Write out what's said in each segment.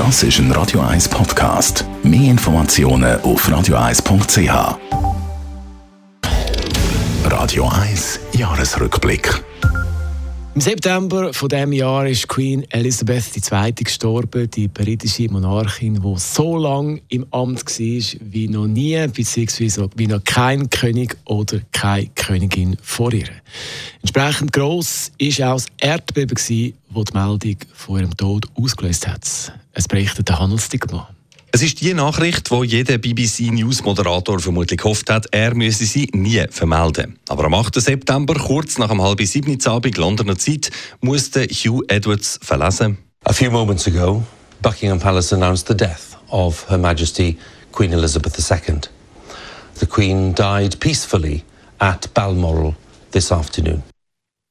Das ist ein Radio 1 Podcast. Mehr Informationen auf radio1.ch. Radio 1 Jahresrückblick. Im September von dem Jahr ist Queen Elizabeth II. gestorben, die britische Monarchin, die so lange im Amt war wie noch nie, beziehungsweise wie noch kein König oder keine Königin vor ihr. Entsprechend gross war auch das Erdbeben, das die Meldung von ihrem Tod ausgelöst hat. Es berichtet der Handelsdigma. Es ist die Nachricht, wo jeder BBC News Moderator vermutlich gehofft hat, er müsse sie nie vermelden. Aber am 8. September, kurz nach dem halben sieben Abend Londoner Zeit, musste Hugh Edwards verlesen. A few moments ago, Buckingham Palace announced the death of Her Majesty Queen Elizabeth II. The Queen died peacefully at Balmoral this afternoon.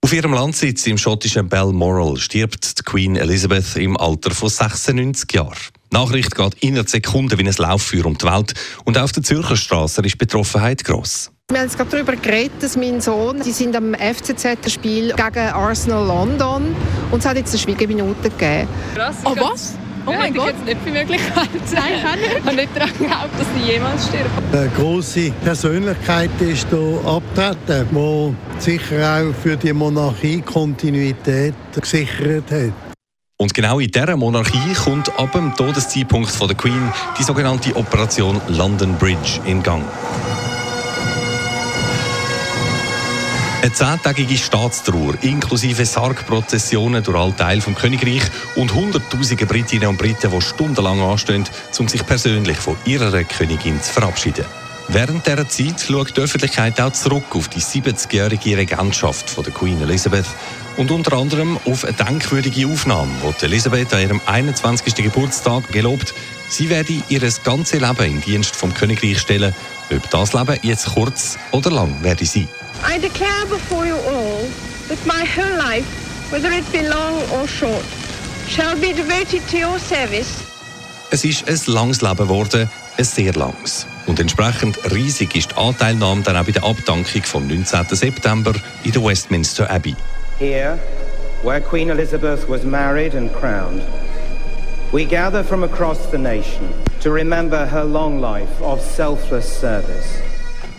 Auf ihrem Landsitz im schottischen Balmoral stirbt die Queen Elizabeth im Alter von 96 Jahren. Die Nachricht geht innerhalb Sekunden wie ein Lauffeuer um die Welt und auf der Zürcher Straße ist die Betroffenheit gross. Wir haben gerade darüber geredet, dass mein Sohn, sie sind am FCZ-Spiel gegen Arsenal London und es hat jetzt eine Schwiegeminute gegeben. Krass. Oh was? Oh mein Gott. jetzt nicht für möglich Nein, kann nicht. Ich habe nicht daran geglaubt, dass sie jemals stirbt. Eine grosse Persönlichkeit ist hier abgetreten, die sicher auch für die Monarchie Kontinuität gesichert hat. Und genau in dieser Monarchie kommt ab dem Todeszeitpunkt von der Queen die sogenannte Operation London Bridge in Gang. Eine zehntägige Staatstrauer inklusive Sargprozessionen durch alle Teile des Königreich und hunderttausende Britinnen und Briten, die stundenlang anstehen, um sich persönlich von ihrer Königin zu verabschieden. Während dieser Zeit schaut die Öffentlichkeit auch zurück auf die 70-jährige Regentschaft von der Queen Elizabeth und unter anderem auf eine denkwürdige Aufnahme, wo Elisabeth an ihrem 21. Geburtstag gelobt, sie werde ihr ganzes Leben in Dienst vom Königreich stellen, ob das Leben jetzt kurz oder lang werde sein. I declare before you all that my whole life, whether it be long or short, shall be devoted to your service. Es ist ein langes Leben geworden, ein sehr langes. Und entsprechend riesig ist die Anteilnahme dann auch bei der Abdankung vom 19. September in der Westminster Abbey. Here, where Queen Elizabeth was married and crowned, we gather from across the nation to remember her long life of selfless service.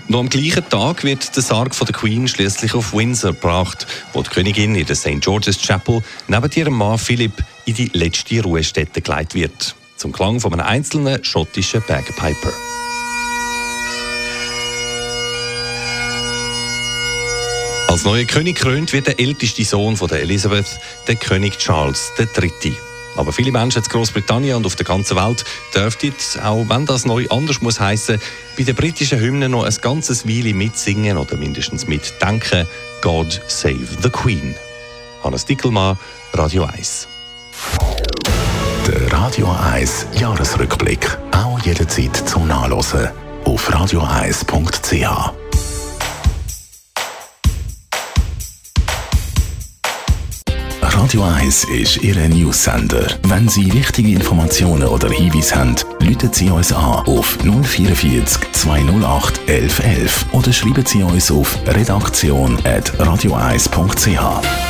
Noch am gleichen Tag wird der Sarg von der Queen schließlich auf Windsor gebracht, wo die Königin in der St. George's Chapel neben ihrem Mann Philipp in die letzte Ruhestätte geleitet wird, zum Klang von einem einzelnen schottischen Bagpiper. Als neuer König krönt wird der älteste Sohn von der Elisabeth, der König Charles III. Aber viele Menschen in Großbritannien und auf der ganzen Welt dürften, auch wenn das neu anders muss heißen, bei der britischen Hymne noch ein ganzes Weile mitsingen oder mindestens mitdenken. God Save the Queen. Hannes Dickelmann, Radio 1. Radio 1 Jahresrückblick. Auch jederzeit zum Nachlesen auf radio1.ch. Radio 1 ist Ihre Newsender. Wenn Sie wichtige Informationen oder Hinweise haben, rufen Sie uns an auf 044 208 1111 oder schreiben Sie uns auf redaktion.radio1.ch.